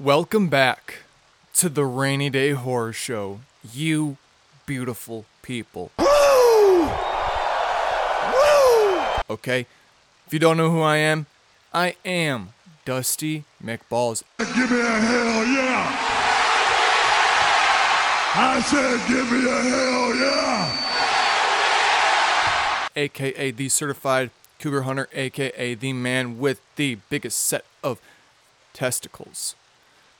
Welcome back to the Rainy Day Horror Show, you beautiful people. Okay? If you don't know who I am, I am Dusty McBalls, uh, Give me a hell yeah! I said, give me a hell yeah! aka the certified cougar hunter, aka the man with the biggest set of testicles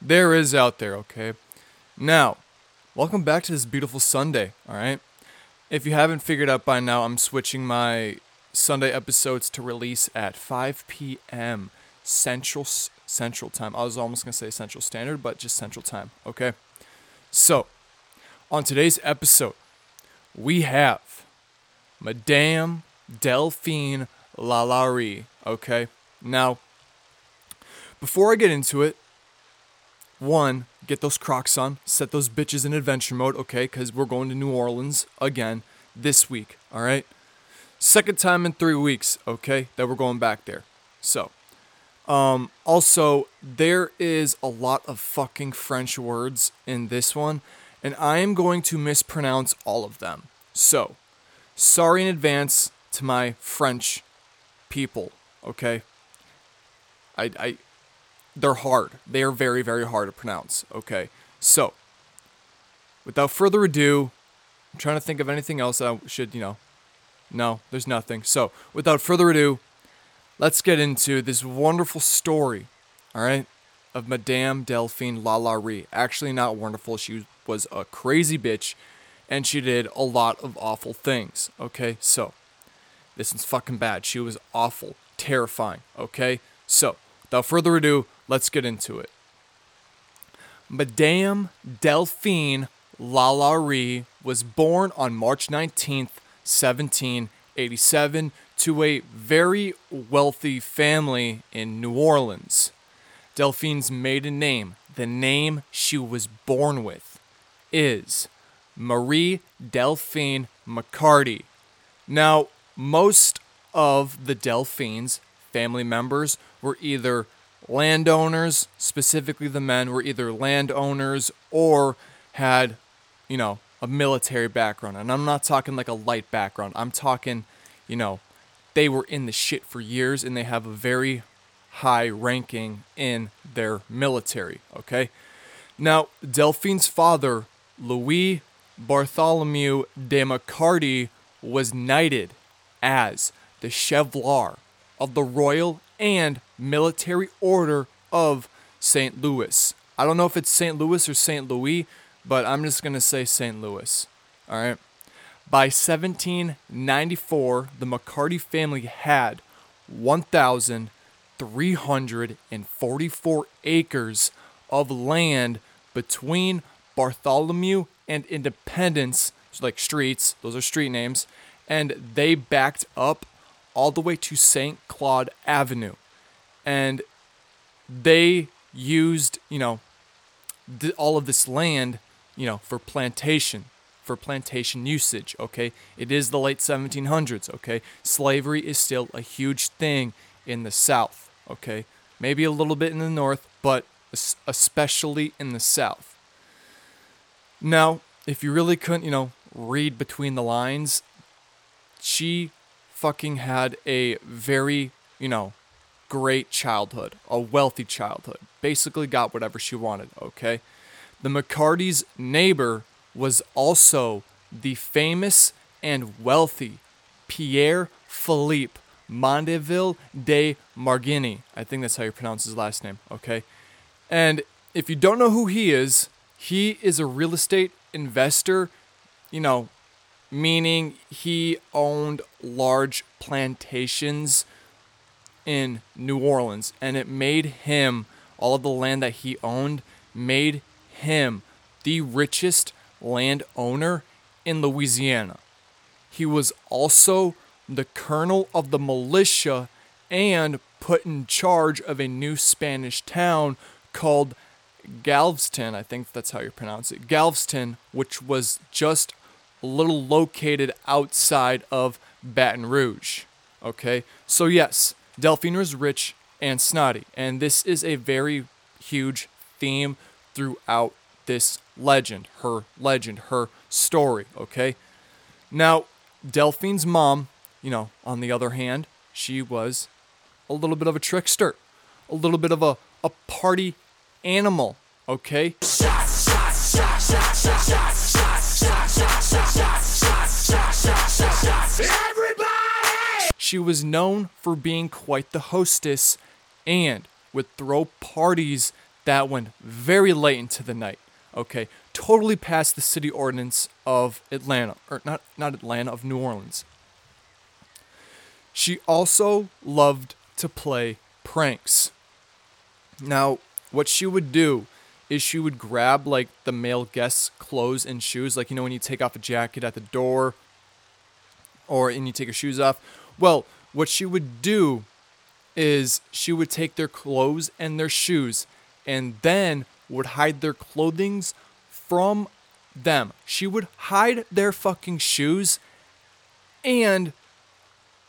there is out there, okay? Now, welcome back to this beautiful Sunday, alright? If you haven't figured out by now, I'm switching my Sunday episodes to release at 5 p.m. Central Central Time. I was almost gonna say Central Standard, but just Central Time. Okay. So, on today's episode, we have Madame Delphine Lalaurie. Okay. Now, before I get into it, one, get those Crocs on, set those bitches in adventure mode, okay? Because we're going to New Orleans again this week, all right? Second time in three weeks, okay, that we're going back there. So, um, also, there is a lot of fucking French words in this one, and I am going to mispronounce all of them. So, sorry in advance to my French people, okay? I, I, they're hard. They are very, very hard to pronounce, okay? So, without further ado, I'm trying to think of anything else I should, you know. No, there's nothing. So, without further ado, let's get into this wonderful story, all right, of Madame Delphine Lalaurie. Actually, not wonderful. She was a crazy bitch, and she did a lot of awful things, okay? So, this one's fucking bad. She was awful, terrifying, okay? So, without further ado, let's get into it. Madame Delphine Lalaurie was born on March 19th, 1787, to a very wealthy family in New Orleans. Delphine's maiden name, the name she was born with, is Marie Delphine McCarty. Now, most of the Delphines family members were either landowners, specifically the men, were either landowners or had, you know, a military background. And I'm not talking like a light background. I'm talking, you know, they were in the shit for years and they have a very high ranking in their military, okay? Now, Delphine's father, Louis Bartholomew de McCarty, was knighted as the Chevalier of the Royal and Military Order of St. Louis. I don't know if it's St. Louis or St. Louis, but I'm just going to say St. Louis. All right. By 1794, the McCarty family had 1,344 acres of land between Bartholomew and Independence, like streets, those are street names, and they backed up all the way to St. Claude Avenue. And they used, you know, th- all of this land, you know, for plantation, for plantation usage, okay? It is the late 1700s, okay? Slavery is still a huge thing in the South, okay? Maybe a little bit in the North, but especially in the South. Now, if you really couldn't, you know, read between the lines, she fucking had a very, you know, great childhood, a wealthy childhood. Basically got whatever she wanted, okay? The McCarty's neighbor was also the famous and wealthy Pierre Philippe Mandeville de Marigny. I think that's how you pronounce his last name, okay? And if you don't know who he is, he is a real estate investor, you know, meaning he owned large plantations in New Orleans and it made him all of the land that he owned made him the richest landowner in Louisiana. He was also the colonel of the militia and put in charge of a new Spanish town called Galveston. I think that's how you pronounce it. Galveston, which was just a little located outside of Baton Rouge. Okay, so yes, Delphine was rich and snotty, and this is a very huge theme throughout this legend, her legend, her story, okay? Now, Delphine's mom, you know, on the other hand, she was a little bit of a trickster, a little bit of a, a party animal, okay? She was known for being quite the hostess and would throw parties that went very late into the night. Okay, totally past the city ordinance of Atlanta, or not not Atlanta of New Orleans. She also loved to play pranks. Now, what she would do is she would grab like the male guest's clothes and shoes, like you know when you take off a jacket at the door or and you take your shoes off. Well, what she would do is she would take their clothes and their shoes and then would hide their clothings from them. She would hide their fucking shoes and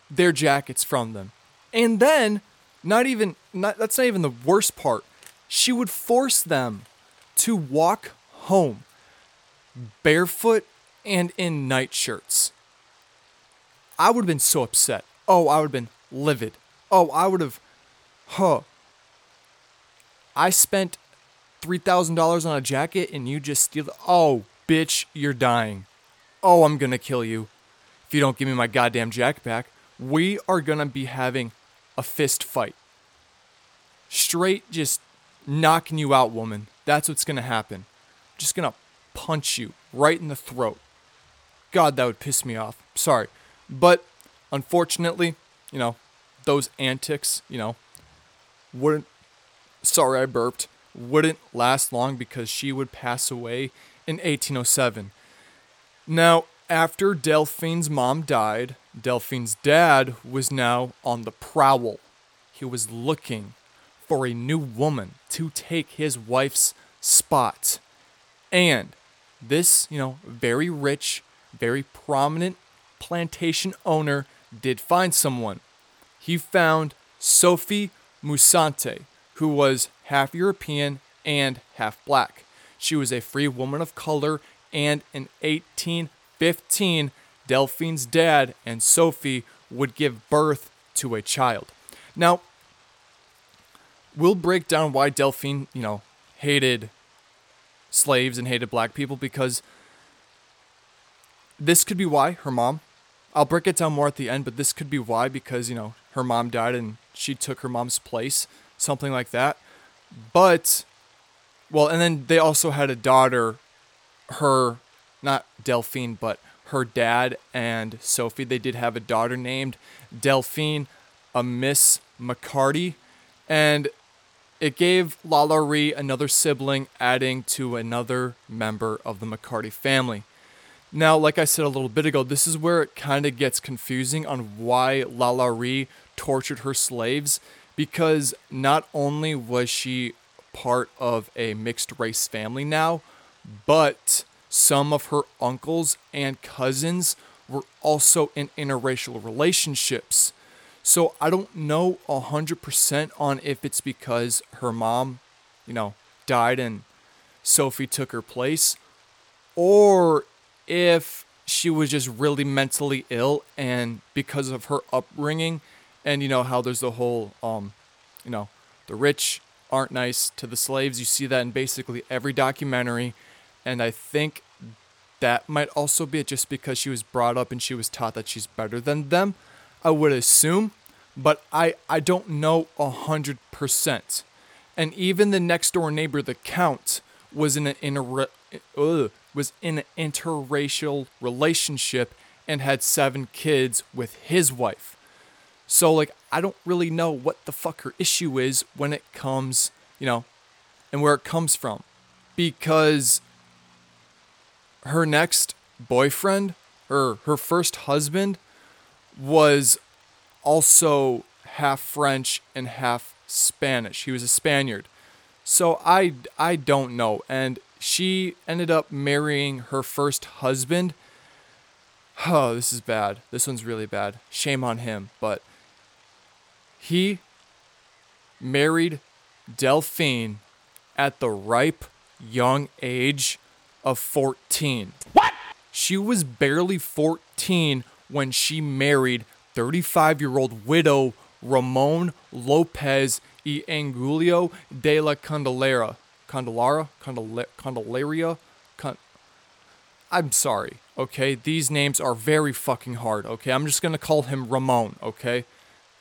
their jackets from them. And then not even not that's not even the worst part. She would force them to walk home barefoot and in nightshirts. I would have been so upset. Oh, I would have been livid. Oh, I would have, huh. I spent $3,000 on a jacket and you just steal it. Oh, bitch, you're dying. Oh, I'm gonna kill you if you don't give me my goddamn jacket back. We are gonna be having a fist fight. Straight just knocking you out, woman. That's what's gonna happen. Just gonna punch you right in the throat. God, that would piss me off. Sorry. But unfortunately, you know, those antics, you know, wouldn't, sorry, I burped, wouldn't last long because she would pass away in 1807. Now, after Delphine's mom died, Delphine's dad was now on the prowl. He was looking for a new woman to take his wife's spot. And this, you know, very rich, very prominent plantation owner did find someone. He found Sophie Musante, who was half European and half black. She was a free woman of color, and in 1815, Delphine's dad and Sophie would give birth to a child. Now, we'll break down why Delphine, you know, hated slaves and hated black people because this could be why her mom I'll break it down more at the end, but this could be why because, you know, her mom died and she took her mom's place, something like that. But, well, and then they also had a daughter, her, not Delphine, but her dad and Sophie, they did have a daughter named Delphine, a Miss McCarty. And it gave Lalaurie another sibling, adding to another member of the McCarty family. Now, like I said a little bit ago, this is where it kind of gets confusing on why Lalaurie tortured her slaves because not only was she part of a mixed race family now, but some of her uncles and cousins were also in interracial relationships. So I don't know 100% on if it's because her mom, you know, died and Sophie took her place, or if she was just really mentally ill and because of her upbringing and you know how there's the whole um you know the rich aren't nice to the slaves. You see that in basically every documentary. And i think that might also be it just because she was brought up and she was taught that she's better than them i would assume. But i i don't know a hundred percent. And even the next door neighbor the count was in an inter- ugh, was in an interracial relationship and had seven kids with his wife. So like I don't really know what the fuck her issue is when it comes, you know, and where it comes from. Because her next boyfriend, her her first husband was also half French and half Spanish. He was a Spaniard. So I I don't know and she ended up marrying her first husband. Oh, this is bad. This one's really bad. Shame on him. But he married Delphine at the ripe young age of 14. What? She was barely 14 when she married 35 year old widow Ramon Lopez y Angulio de la Candelera. Candela- Candelaria? Con- I'm sorry, okay? These names are very fucking hard, okay? I'm just gonna call him Ramon, okay?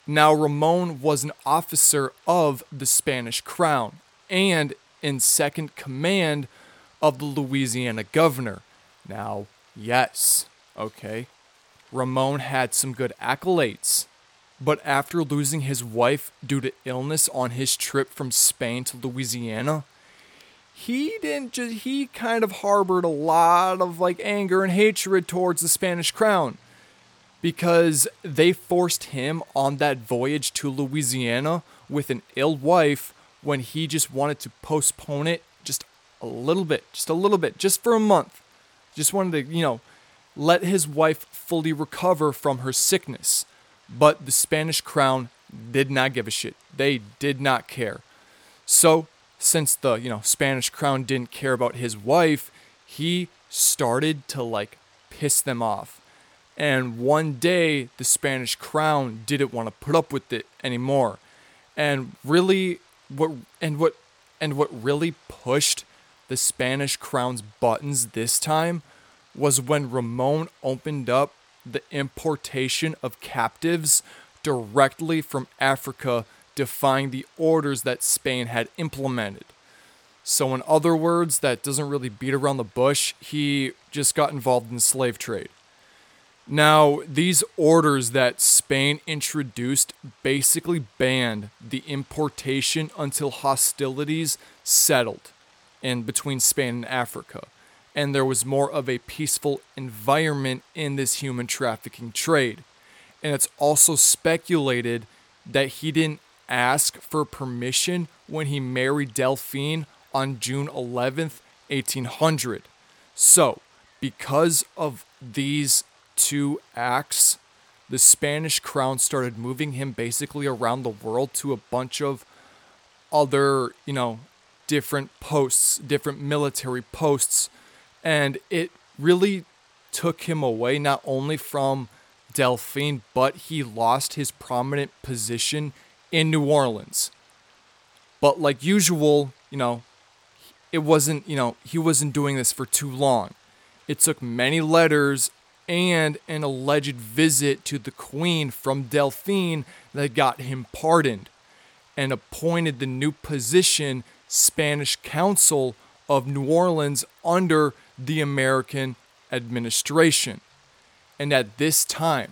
Now, Ramon was an officer of the Spanish crown and in second command of the Louisiana governor. Now, yes, okay, Ramon had some good accolades. But after losing his wife due to illness on his trip from Spain to Louisiana, he didn't just, he kind of harbored a lot of like anger and hatred towards the Spanish crown because they forced him on that voyage to Louisiana with an ill wife when he just wanted to postpone it just a little bit, just a little bit, just for a month. Just wanted to, you know, let his wife fully recover from her sickness. But the Spanish crown did not give a shit. They did not care. So, since the, you know, Spanish crown didn't care about his wife, he started to like piss them off. And one day, the Spanish crown didn't want to put up with it anymore. And really, what and what and what really pushed the Spanish crown's buttons this time was when Ramon opened up the importation of captives directly from Africa, defying the orders that Spain had implemented. So, in other words, that doesn't really beat around the bush, he just got involved in the slave trade. Now, these orders that Spain introduced basically banned the importation until hostilities settled in between Spain and Africa, and there was more of a peaceful environment in this human trafficking trade. And it's also speculated that he didn't ask for permission when he married Delphine on June 11th, 1800. So, because of these two acts, the Spanish crown started moving him basically around the world to a bunch of other, you know, different posts, different military posts, and it really took him away not only from Delphine, but he lost his prominent position in New Orleans. But like usual, you know, it wasn't, you know, he wasn't doing this for too long. It took many letters and an alleged visit to the Queen from Delphine that got him pardoned and appointed the new position Spanish Council of New Orleans under the American administration. And at this time,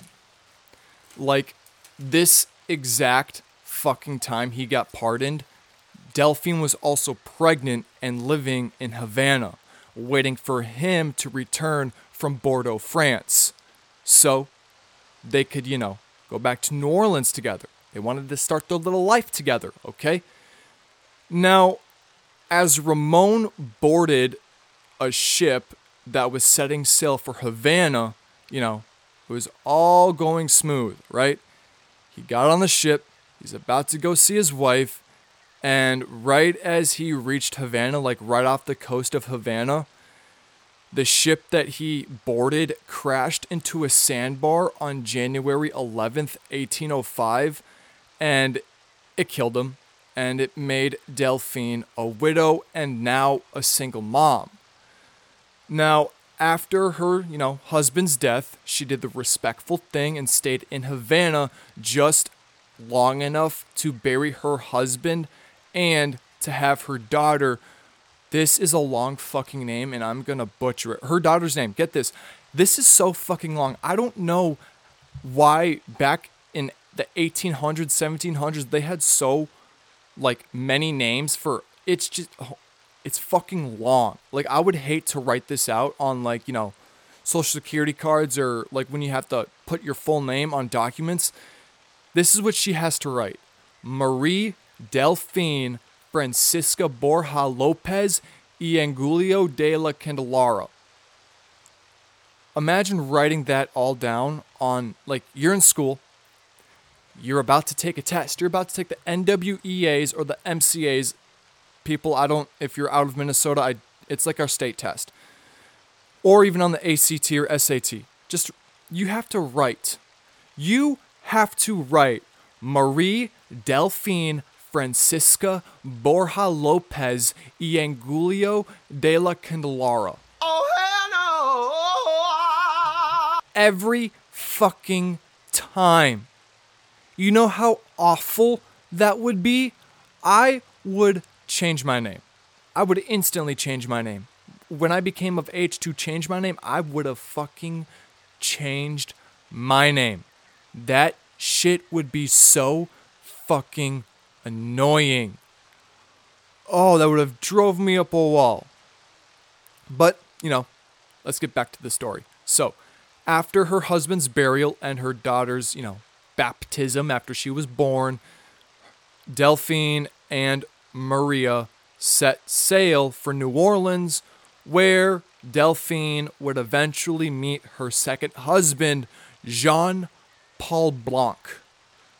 like this exact fucking time he got pardoned, Delphine was also pregnant and living in Havana, waiting for him to return from Bordeaux, France. So they could, you know, go back to New Orleans together. They wanted to start their little life together, okay? Now, as Ramon boarded a ship that was setting sail for Havana, you know, it was all going smooth, right? He got on the ship, he's about to go see his wife, and right as he reached Havana, like right off the coast of Havana, the ship that he boarded crashed into a sandbar on January 11th, 1805, and it killed him. And it made Delphine a widow and now a single mom. Now, after her, you know, husband's death, she did the respectful thing and stayed in Havana just long enough to bury her husband and to have her daughter this is a long fucking name and I'm gonna butcher it. Her daughter's name, get this. This is so fucking long. I don't know why back in the 1800s, 1700s, they had so like many names for it's just oh, it's fucking long. Like I would hate to write this out on like, you know, social security cards or like when you have to put your full name on documents. This is what she has to write. Marie Delphine Francisca Borja Lopez y Angulio de la Candelara. Imagine writing that all down on, like, you're in school, you're about to take a test, you're about to take the NWEAs or the MCAs, people, I don't if you're out of Minnesota, I it's like our state test. Or even on the ACT or SAT. Just you have to write. You have to write Marie Delphine Francisca Borja Lopez y Angulio de la Candelara. Oh, no! Every fucking time. You know how awful that would be? I would change my name. I would instantly change my name. When I became of age to change my name, I would have fucking changed my name. That shit would be so fucking annoying. Oh, that would have drove me up a wall. But, you know, let's get back to the story. So, after her husband's burial and her daughter's, you know, baptism after she was born, Delphine and Maria set sail for New Orleans, where Delphine would eventually meet her second husband, Jean Paul Blanque,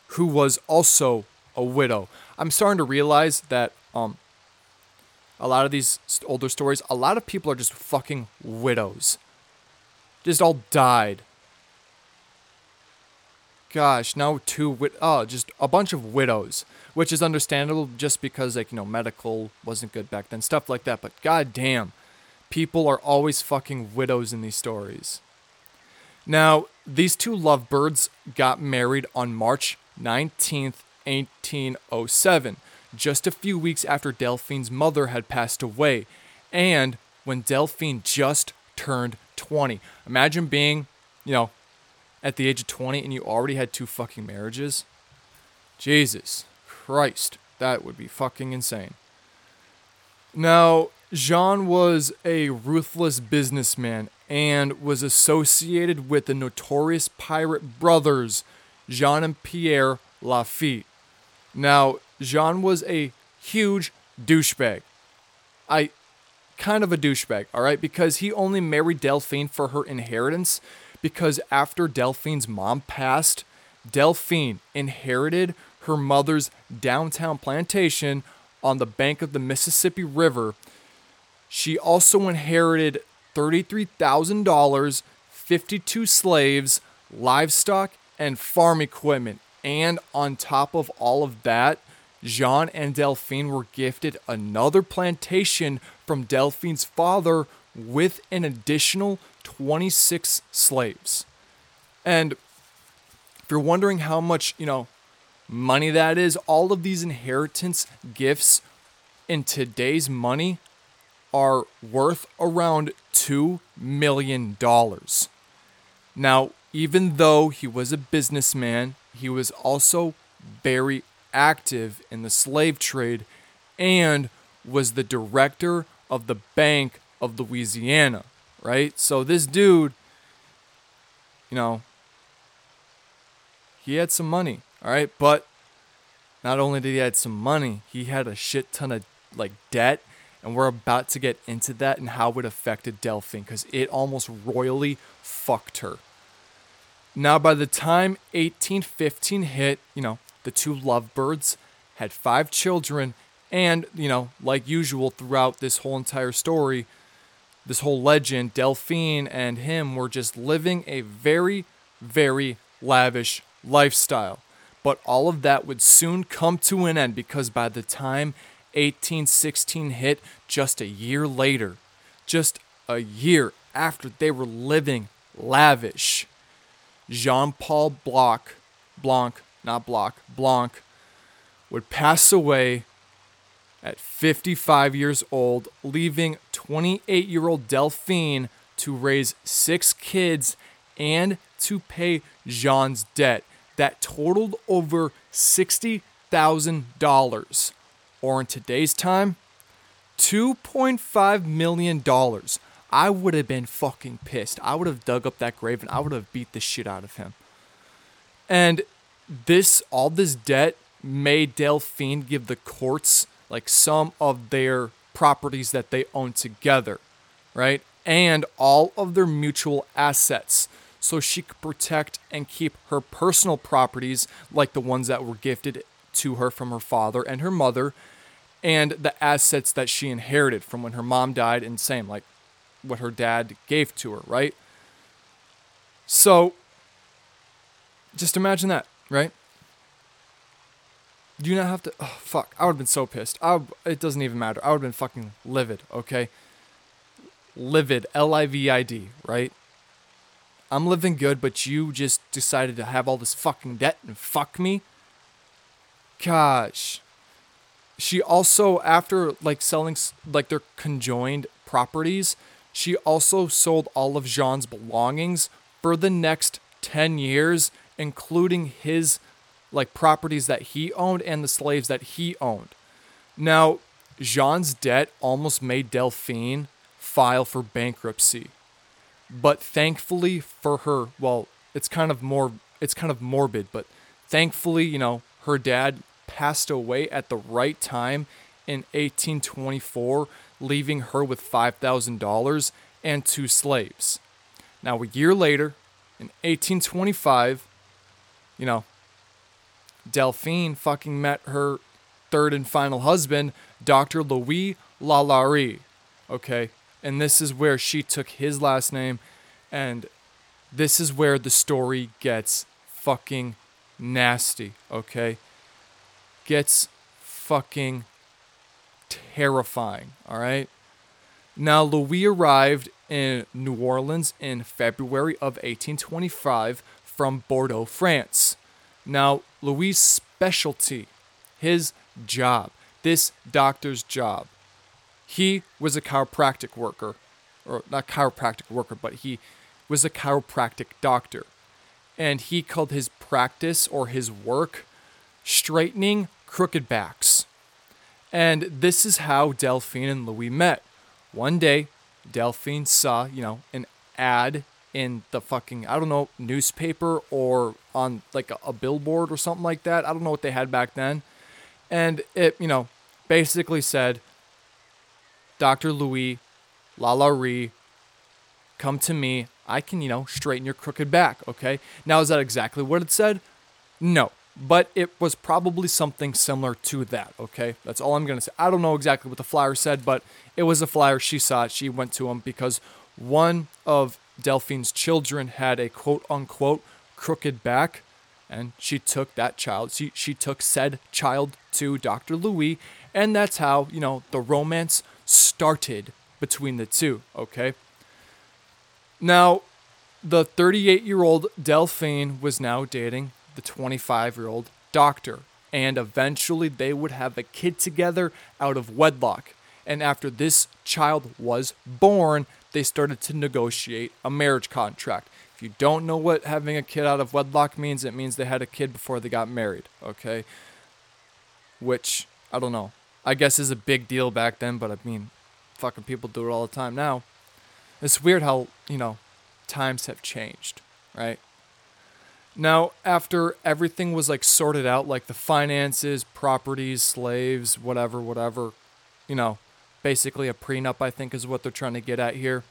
who was also a widow. I'm starting to realize that um, a lot of these older stories, a lot of people are just fucking widows. Just all died. Gosh, now two wid- oh, just a bunch of widows, which is understandable just because like, you know, medical wasn't good back then, stuff like that, but god damn. People are always fucking widows in these stories. Now, these two lovebirds got married on March 19th, 1807, just a few weeks after Delphine's mother had passed away, and when Delphine just turned 20. Imagine being, you know, at the age of 20 and you already had two fucking marriages. Jesus Christ, that would be fucking insane. Now, Jean was a ruthless businessman and was associated with the notorious pirate brothers Jean and Pierre Lafitte. Now, Jean was a huge douchebag. I kind of a douchebag, all right, because he only married Delphine for her inheritance because after Delphine's mom passed, Delphine inherited her mother's downtown plantation on the bank of the Mississippi River. She also inherited $33,000, 52 slaves, livestock, and farm equipment. And on top of all of that, Jean and Delphine were gifted another plantation from Delphine's father with an additional 26 slaves. And if you're wondering how much, you know, money that is, all of these inheritance gifts in today's money are worth around $2 million. Now, even though he was a businessman, he was also very active in the slave trade and was the director of the Bank of Louisiana, right? So this dude, you know, he had some money, all right? But not only did he had some money, he had a shit ton of like debt, and we're about to get into that and how it affected Delphine because it almost royally fucked her. Now, by the time 1815 hit, you know, the two lovebirds had five children, and, you know, like usual throughout this whole entire story, this whole legend, Delphine and him were just living a very, very lavish lifestyle. But all of that would soon come to an end because by the time 1816 hit, just a year later, just a year after they were living lavish, Jean Paul Blanque, Blanque, not Block, Blanque, would pass away at 55 years old, leaving 28 year old Delphine to raise six kids and to pay Jean's debt that totaled over $60,000, or in today's time, $2.5 million. I would have been fucking pissed. I would have dug up that grave and I would have beat the shit out of him. And this, all this debt made Delphine give the courts like some of their properties that they own together, right? And all of their mutual assets so she could protect and keep her personal properties, like the ones that were gifted to her from her father and her mother, and the assets that she inherited from when her mom died, and same like what her dad gave to her, right? So just imagine that, right? Do you not have to? Oh, fuck. I would have been so pissed. I it doesn't even matter. I would have been fucking livid, okay? Livid. L I V I D, right? I'm living good, but you just decided to have all this fucking debt and fuck me? Gosh. She also, after like selling like their conjoined properties, she also sold all of Jean's belongings for the next 10 years, including his like properties that he owned and the slaves that he owned. Now, Jean's debt almost made Delphine file for bankruptcy. But thankfully for her, well, it's kind of more it's kind of morbid, but thankfully, you know, her dad passed away at the right time in 1824, leaving her with $5,000 and two slaves. Now, a year later, in 1825, you know, Delphine fucking met her third and final husband, Dr. Louis Lalaurie. Okay. And this is where she took his last name. And this is where the story gets fucking nasty. Okay. Gets fucking terrifying. All right. Now, Louis arrived in New Orleans in February of 1825 from Bordeaux, France. Now, Louis' specialty, his job, this doctor's job, he was a chiropractic worker, or not chiropractic worker, but he was a chiropractic doctor. And he called his practice or his work straightening crooked backs. And this is how Delphine and Louis met. One day, Delphine saw, you know, an ad in the fucking, I don't know, newspaper or on like a, a billboard or something like that. I don't know what they had back then. And it, you know, basically said, Dr. Louis La La Lalaurie, come to me. I can, you know, straighten your crooked back, okay? Now, is that exactly what it said? No, but it was probably something similar to that, okay? That's all I'm to say. I don't know exactly what the flyer said, but it was a flyer. She saw it. She went to him because one of Delphine's children had a quote unquote crooked back, and she took that child. She, she took said child to Dr. Louis, and that's how, you know, the romance started between the two, okay? Now, the 38 year old Delphine was now dating the 25 year old doctor, and eventually they would have a kid together out of wedlock. And after this child was born, they started to negotiate a marriage contract. If you don't know what having a kid out of wedlock means, it means they had a kid before they got married, okay? Which, I don't know. I guess is a big deal back then, but I mean, fucking people do it all the time now. It's weird how, you know, times have changed, right? Now, after everything was like sorted out, like the finances, properties, slaves, whatever, whatever, you know, basically a prenup, I think is what they're trying to get at here.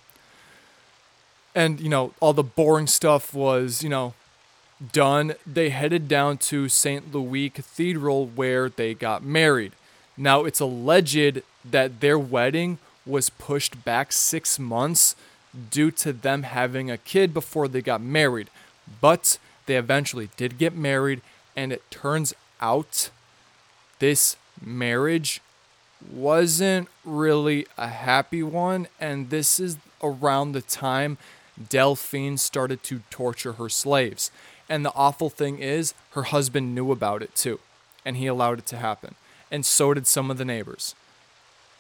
And, you know, all the boring stuff was, you know, done. They headed down to St. Louis Cathedral where they got married. Now, it's alleged that their wedding was pushed back six months due to them having a kid before they got married. But they eventually did get married, and it turns out this marriage wasn't really a happy one. And this is around the time Delphine started to torture her slaves. And the awful thing is, her husband knew about it too, and he allowed it to happen. And so did some of the neighbors.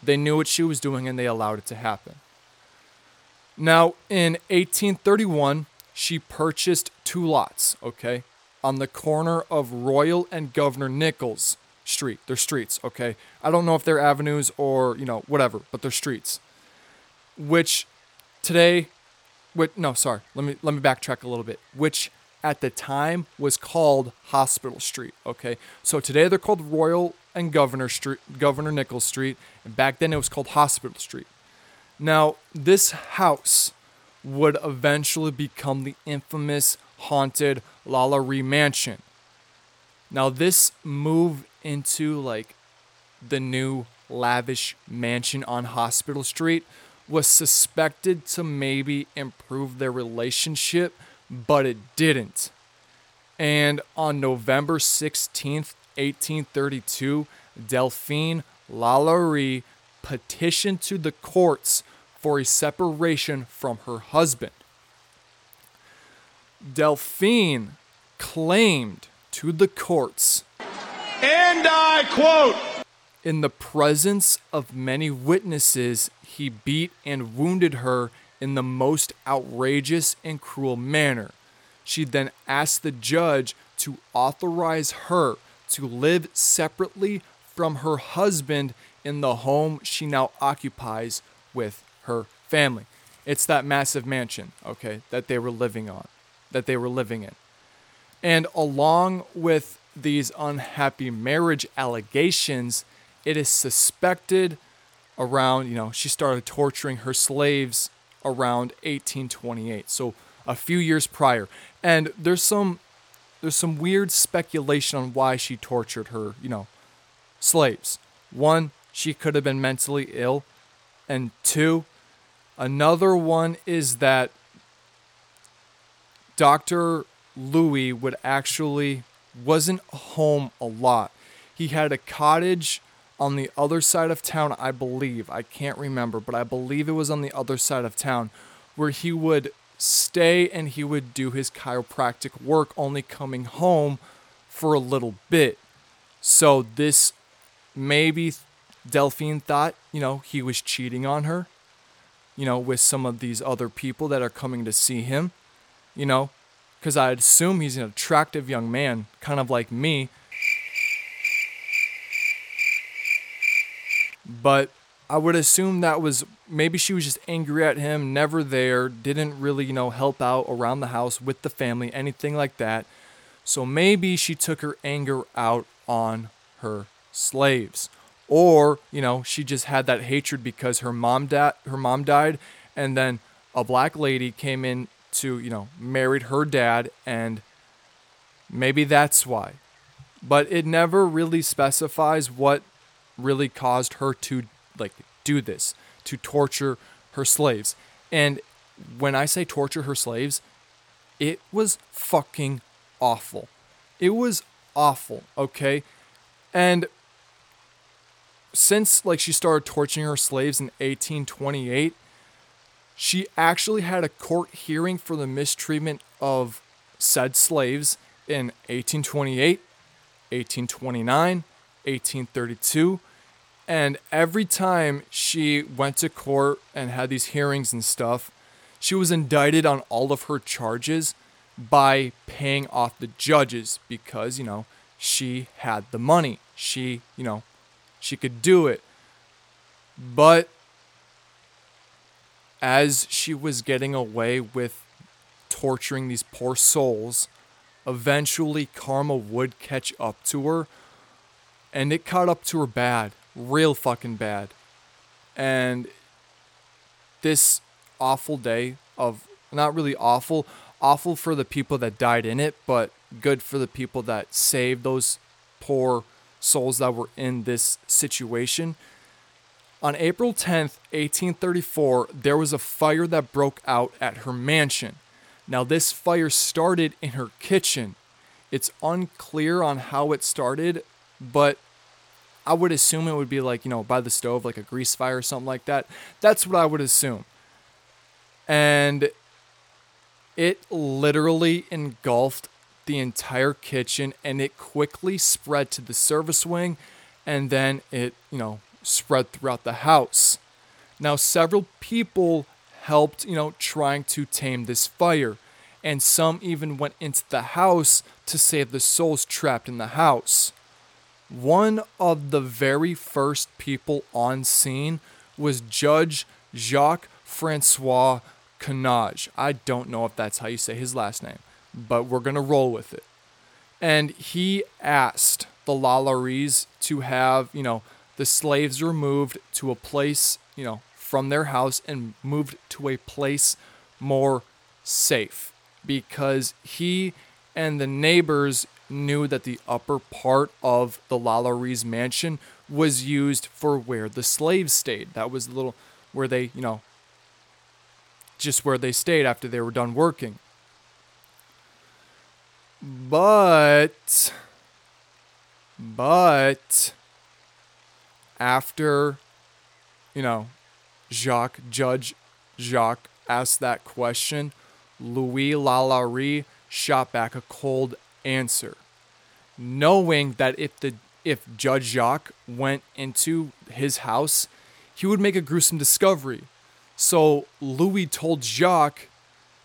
They knew what she was doing and they allowed it to happen. Now, in 1831, she purchased two lots, okay, on the corner of Royal and Governor Nicholls Street. They're streets, okay? I don't know if they're avenues or, you know, whatever, but they're streets. Which today, wait, no, sorry, let me let me backtrack a little bit. Which at the time was called Hospital Street, okay? So today they're called Royal and Governor Street, Governor Nicholls Street, and back then it was called Hospital Street. Now, this house would eventually become the infamous haunted Lalaurie Mansion. Now, this move into like the new lavish mansion on Hospital Street was suspected to maybe improve their relationship, but it didn't. And on November 16th, 1832, Delphine Lalaurie petitioned to the courts for a separation from her husband. Delphine claimed to the courts And I quote, in the presence of many witnesses, he beat and wounded her in the most outrageous and cruel manner. She then asked the judge to authorize her to live separately from her husband in the home she now occupies with her family. It's that massive mansion, okay, that they were living on, that they were living in. And along with these unhappy marriage allegations, it is suspected around, you know, she started torturing her slaves around 1828. So a few years prior. And there's some there's some weird speculation on why she tortured her, you know, slaves. One, she could have been mentally ill. And two, another one is that Dr. Louis would actually wasn't home a lot. He had a cottage on the other side of town, I believe. I can't remember, but I believe it was on the other side of town where he would stay and he would do his chiropractic work, only coming home for a little bit. So this maybe Delphine thought, you know, he was cheating on her, you know, with some of these other people that are coming to see him, you know, because I'd assume he's an attractive young man, kind of like me. But I would assume that was maybe she was just angry at him, never there, didn't really, you know, help out around the house with the family, anything like that. So maybe she took her anger out on her slaves. Or, you know, she just had that hatred because her mom da- her mom died and then a black lady came in to, you know, married her dad and maybe that's why. But it never really specifies what really caused her to like do this, to torture her slaves. And when I say torture her slaves, it was fucking awful. It was awful, okay? And since like she started torturing her slaves in 1828, she actually had a court hearing for the mistreatment of said slaves in 1828, 1829, 1832, and every time she went to court and had these hearings and stuff, she was indicted on all of her charges by paying off the judges because, you know, she had the money. She, you know, she could do it. But as she was getting away with torturing these poor souls, eventually karma would catch up to her. And it caught up to her bad, real fucking bad. And this awful day of not really awful, awful for the people that died in it, but good for the people that saved those poor souls that were in this situation. On April 10th, 1834, there was a fire that broke out at her mansion. Now, this fire started in her kitchen. It's unclear on how it started, but I would assume it would be like, you know, by the stove, like a grease fire or something like that. That's what I would assume. And it literally engulfed the entire kitchen and it quickly spread to the service wing and then it, you know, spread throughout the house. Now, several people helped, you know, trying to tame this fire, and some even went into the house to save the souls trapped in the house. One of the very first people on scene was Judge Jacques Francois Canage. I don't know if that's how you say his last name, but we're going to roll with it. And he asked the Lalauries to have, you know, the slaves removed to a place, you know, from their house and moved to a place more safe because he and the neighbors knew that the upper part of the Lalauries mansion was used for where the slaves stayed. That was the little where they, you know, just where they stayed after they were done working. But, but, after, you know, Jacques, Judge Jacques asked that question, Louis Lalaurie shot back a cold answer, knowing that if the if Judge Jacques went into his house, he would make a gruesome discovery. So Louis told Jacques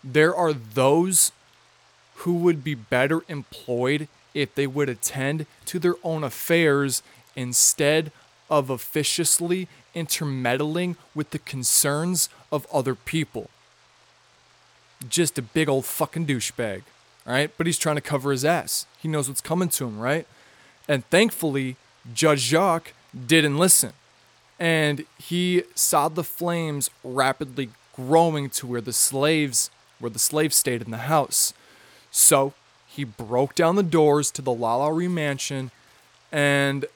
there are those who would be better employed if they would attend to their own affairs instead of officiously intermeddling with the concerns of other people. Just a big old fucking douchebag, right? But he's trying to cover his ass. He knows what's coming to him, right? And thankfully, Judge Jacques didn't listen. And he saw the flames rapidly growing to where the slaves where the slaves stayed in the house. So he broke down the doors to the Lalaurie mansion and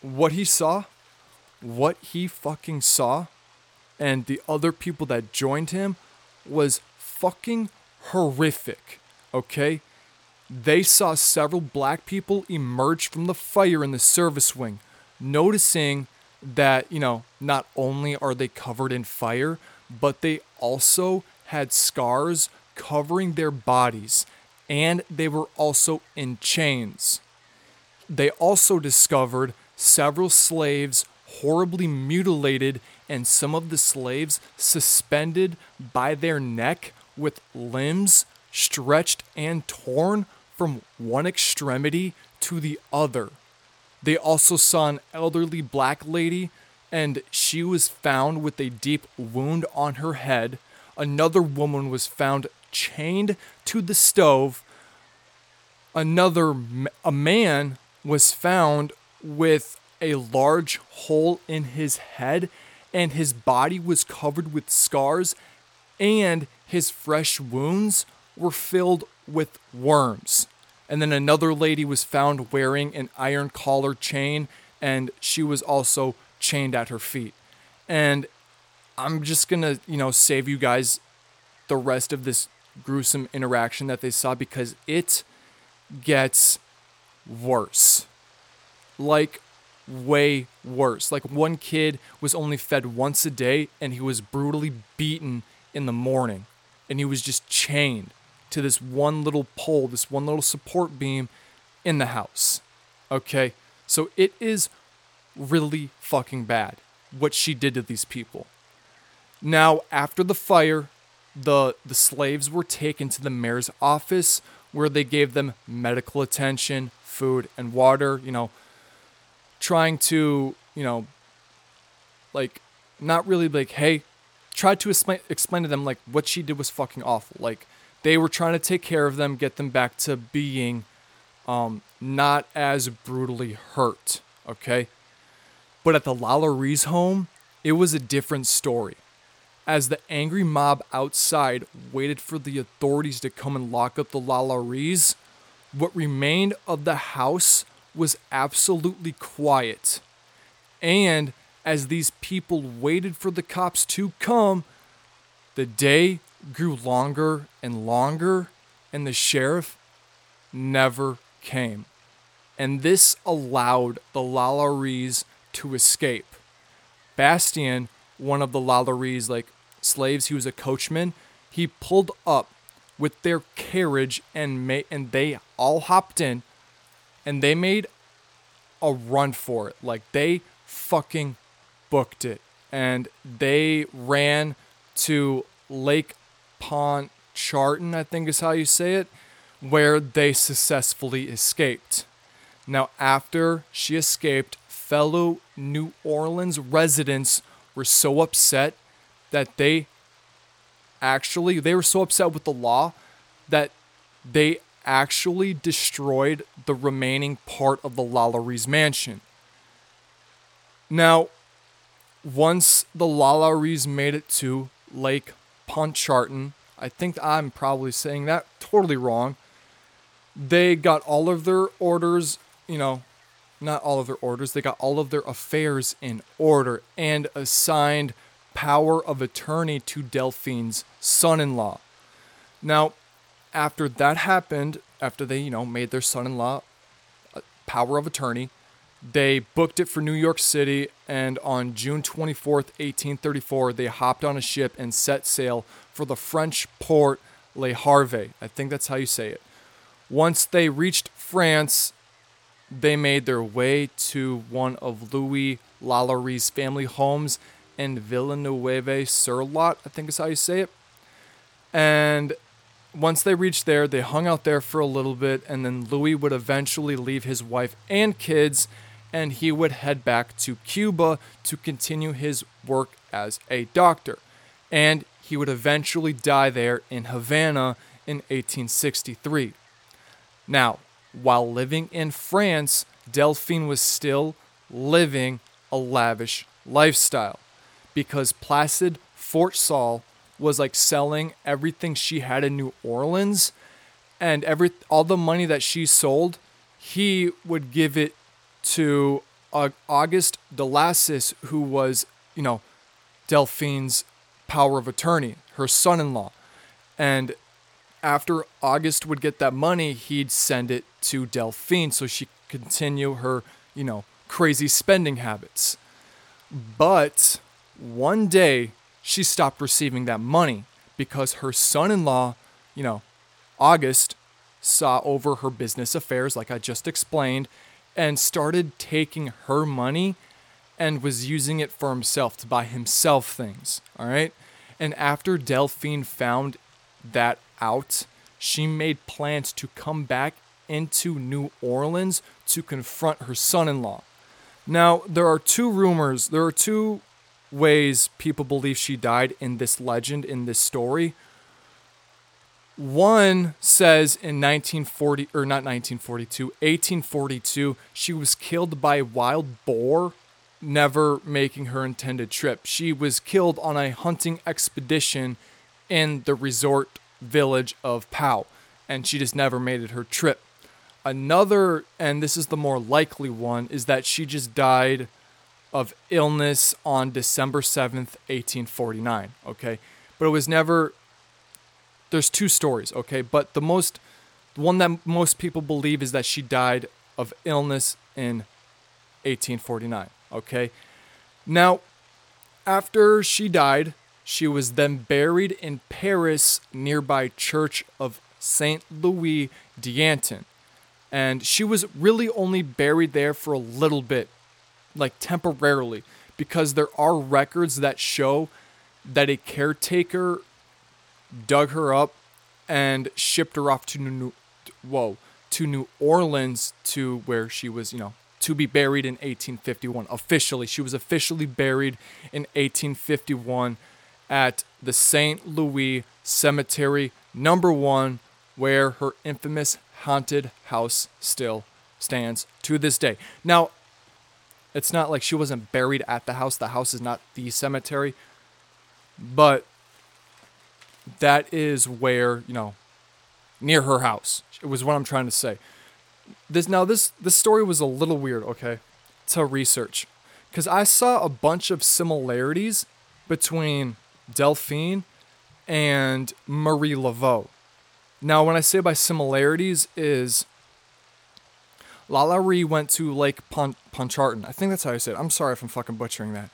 what he saw, what he fucking saw, and the other people that joined him was fucking horrific. Okay? They saw several black people emerge from the fire in the service wing, noticing that, you know, not only are they covered in fire, but they also had scars covering their bodies, and they were also in chains. They also discovered several slaves horribly mutilated and some of the slaves suspended by their neck with limbs stretched and torn from one extremity to the other. They also saw an elderly black lady, and she was found with a deep wound on her head. Another woman was found chained to the stove. Another, a man was found with a large hole in his head, and his body was covered with scars, and his fresh wounds were filled with worms. And then another lady was found wearing an iron collar chain, and she was also chained at her feet. And I'm just gonna, you know, save you guys the rest of this gruesome interaction that they saw because it gets worse. Like, way worse. Like, one kid was only fed once a day and he was brutally beaten in the morning and he was just chained to this one little pole, this one little support beam in the house. Okay? So it is really fucking bad what she did to these people. Now, after the fire, the the slaves were taken to the mayor's office where they gave them medical attention, food and water, you know, trying to, you know, like not really like, hey, tried to explain, explain to them like what she did was fucking awful. Like they were trying to take care of them, get them back to being um, not as brutally hurt. Okay. But at the Lalauries home, it was a different story. As the angry mob outside waited for the authorities to come and lock up the Lalauries, what remained of the house was absolutely quiet. And as these people waited for the cops to come, the day grew longer and longer, and the sheriff never came. And this allowed the Lalauries to escape. Bastien, one of the Lalauries, like slaves, he was a coachman, he pulled up with their carriage and made, and they all hopped in and they made a run for it. Like they fucking booked it. And they ran to Lake Pontchartrain, I think is how you say it, where they successfully escaped. Now, after she escaped, fellow New Orleans residents were so upset that they actually they were so upset with the law that they actually destroyed the remaining part of the Lalauries mansion. Now, once the Lalauries made it to Lake Pontchartrain, I think I'm probably saying that totally wrong. they got all of their orders, you know, not all of their orders, they got all of their affairs in order and assigned power of attorney to Delphine's son in law. Now, after that happened, after they, you know, made their son in law uh, power of attorney, they booked it for New York City, and on June 24th, 1834, they hopped on a ship and set sail for the French port Le Havre. I think that's how you say it. Once they reached France, they made their way to one of Louis Lalaurie's family homes in Villeneuve-sur-Lot, I think is how you say it. And once they reached there, they hung out there for a little bit, and then Louis would eventually leave his wife and kids, and he would head back to Cuba to continue his work as a doctor. And he would eventually die there in Havana in 1863. Now, while living in France, Delphine was still living a lavish lifestyle because Placide Forstall was like selling everything she had in New Orleans and every all the money that she sold, he would give it to uh, Auguste de Lassus, who was, you know, Delphine's power of attorney, her son-in-law. And after August would get that money, he'd send it to Delphine so she could continue her, you know, crazy spending habits. But one day she stopped receiving that money because her son in law, you know, August, saw over her business affairs, like I just explained, and started taking her money and was using it for himself to buy himself things. All right. And after Delphine found that out, she made plans to come back into New Orleans to confront her son in law. Now, there are two rumors, there are two ways people believe she died in this legend, in this story. One says in 1940, or not 1942, 1842, she was killed by a wild boar, never making her intended trip. She was killed on a hunting expedition in the resort village of Pau, and she just never made it her trip. Another, and this is the more likely one, is that she just died of illness on December 7th, 1849. Okay. But it was never, there's two stories. Okay. But the most, one that most people believe is that she died of illness in 1849. Okay. Now, after she died, she was then buried in Paris nearby Church of Saint Louis d'Antin. And she was really only buried there for a little bit like temporarily because there are records that show that a caretaker dug her up and shipped her off to New whoa to New Orleans to where she was, you know, to be buried in 1851. Officially, she was officially buried in 1851 at the St. Louis Cemetery number 1 where her infamous haunted house still stands to this day. Now, it's not like she wasn't buried at the house. The house is not the cemetery. But that is where, you know, near her house. It was what I'm trying to say. This now this this story was a little weird, okay, to research. Cuz I saw a bunch of similarities between Delphine and Marie Laveau. Now, when I say by similarities is Lalaurie went to Lake Pont- Pontchartrain. I think that's how I say it. I'm sorry if I'm fucking butchering that.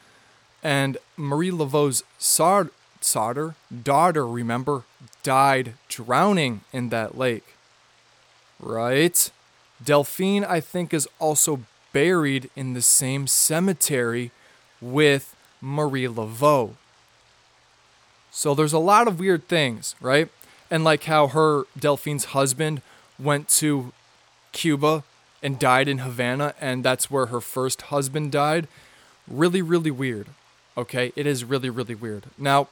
And Marie Laveau's Sard- Sauter, daughter, remember, died drowning in that lake. Right? Delphine, I think, is also buried in the same cemetery with Marie Laveau. So there's a lot of weird things, right? And like how her, Delphine's husband, went to Cuba and died in Havana, and that's where her first husband died. Really, really weird. Okay, it is really, really weird. Now,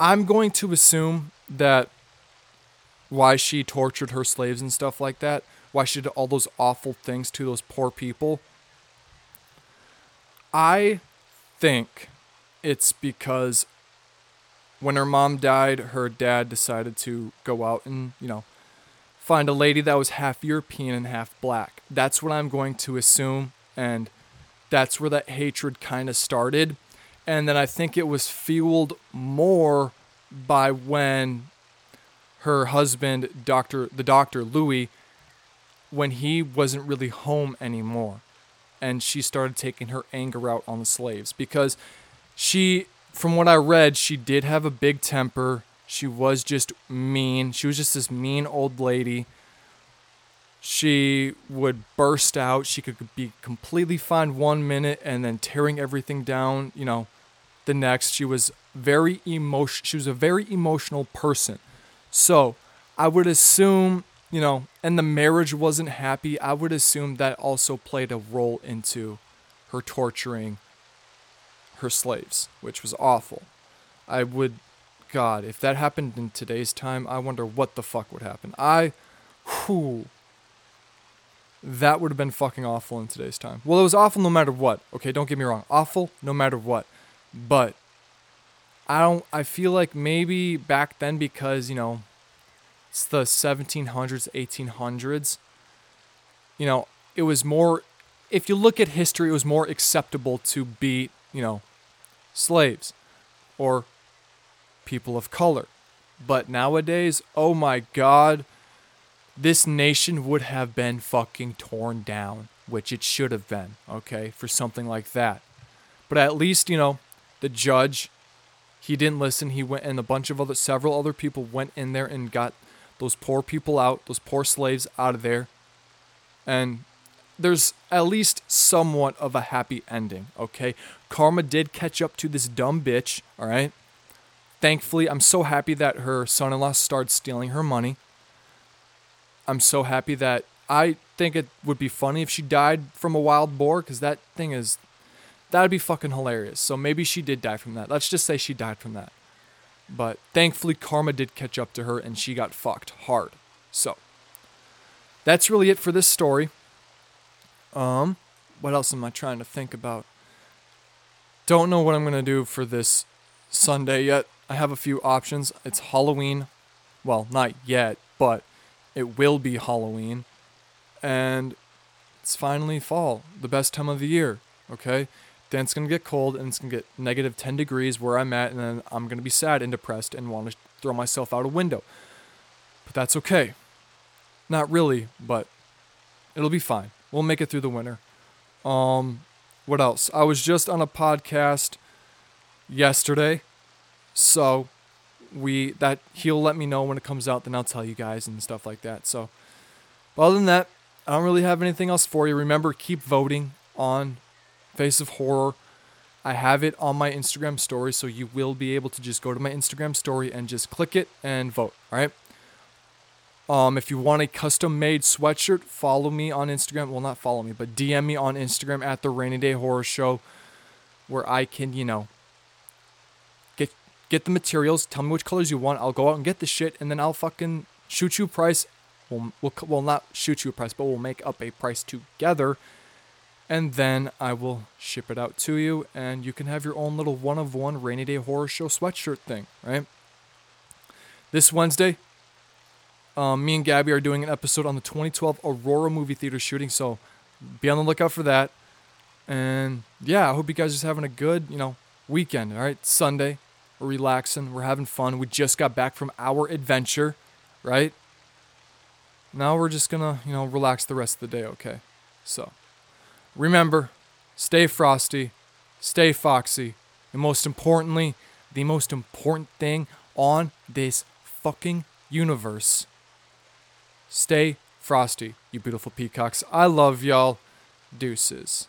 I'm going to assume that why she tortured her slaves and stuff like that, why she did all those awful things to those poor people. I think it's because when her mom died, her dad decided to go out and, you know, find a lady that was half European and half black. That's what I'm going to assume. And that's where that hatred kind of started. And then I think it was fueled more by when her husband, Dr. the doctor Louis, when he wasn't really home anymore. And she started taking her anger out on the slaves because she, from what I read, she did have a big temper. She was just mean. She was just this mean old lady. She would burst out. She could be completely fine one minute and then tearing everything down, you know, the next. She was very emotion she was a very emotional person. So, I would assume, you know, and the marriage wasn't happy. I would assume that also played a role into her torturing her slaves, which was awful. I would God, if that happened in today's time, I wonder what the fuck would happen. I whew, that would have been fucking awful in today's time. Well, it was awful no matter what. Okay, don't get me wrong. Awful no matter what. But I don't I feel like maybe back then because, you know, it's the 1700s, 1800s, you know, it was more if you look at history, it was more acceptable to beat, you know, slaves or people of color. But nowadays, oh my god, this nation would have been fucking torn down, which it should have been, okay, for something like that. But at least, you know, the judge he didn't listen. He went and a bunch of other several other people went in there and got those poor people out, those poor slaves out of there. And there's at least somewhat of a happy ending, okay? Karma did catch up to this dumb bitch, all right? Thankfully, I'm so happy that her son-in-law started stealing her money. I'm so happy that I think it would be funny if she died from a wild boar cuz that thing is That'd be fucking hilarious. So maybe she did die from that. Let's just say she died from that. But thankfully, karma did catch up to her and she got fucked hard. So that's really it for this story. Um, what else am I trying to think about? Don't know what I'm gonna do for this Sunday yet. I have a few options. It's Halloween. Well, not yet, but it will be Halloween. And it's finally fall, the best time of the year. Okay? then it's to get cold and it's to get negative 10 degrees where I'm at, and then I'm to be sad and depressed and want to throw myself out a window. But that's okay. Not really, but it'll be fine. We'll make it through the winter. Um, what else? I was just on a podcast yesterday, so we that he'll let me know when it comes out. Then I'll tell you guys and stuff like that. So, other than that, I don't really have anything else for you. Remember, keep voting on Face of Horror. I have it on my Instagram story, so you will be able to just go to my Instagram story and just click it and vote. All right. Um, if you want a custom made sweatshirt, follow me on Instagram. Well, not follow me, but DM me on Instagram at the Rainy Day Horror Show, where I can, you know, get get the materials. Tell me which colors you want. I'll go out and get the shit, and then I'll fucking shoot you a price. We'll, we'll, we'll not shoot you a price, but we'll make up a price together and then I will ship it out to you, and you can have your own little one of one rainy day horror show sweatshirt thing, right? This Wednesday, um, me and Gabby are doing an episode on the 2012 Aurora movie theater shooting, so be on the lookout for that. And yeah, I hope you guys are having a good, you know, weekend. All right, Sunday, we're relaxing, we're having fun. We just got back from our adventure, right? Now we're just gonna, you know, relax the rest of the day. Okay, so. Remember, stay frosty, stay foxy, and most importantly, the most important thing on this fucking universe stay frosty, you beautiful peacocks. I love y'all. Deuces.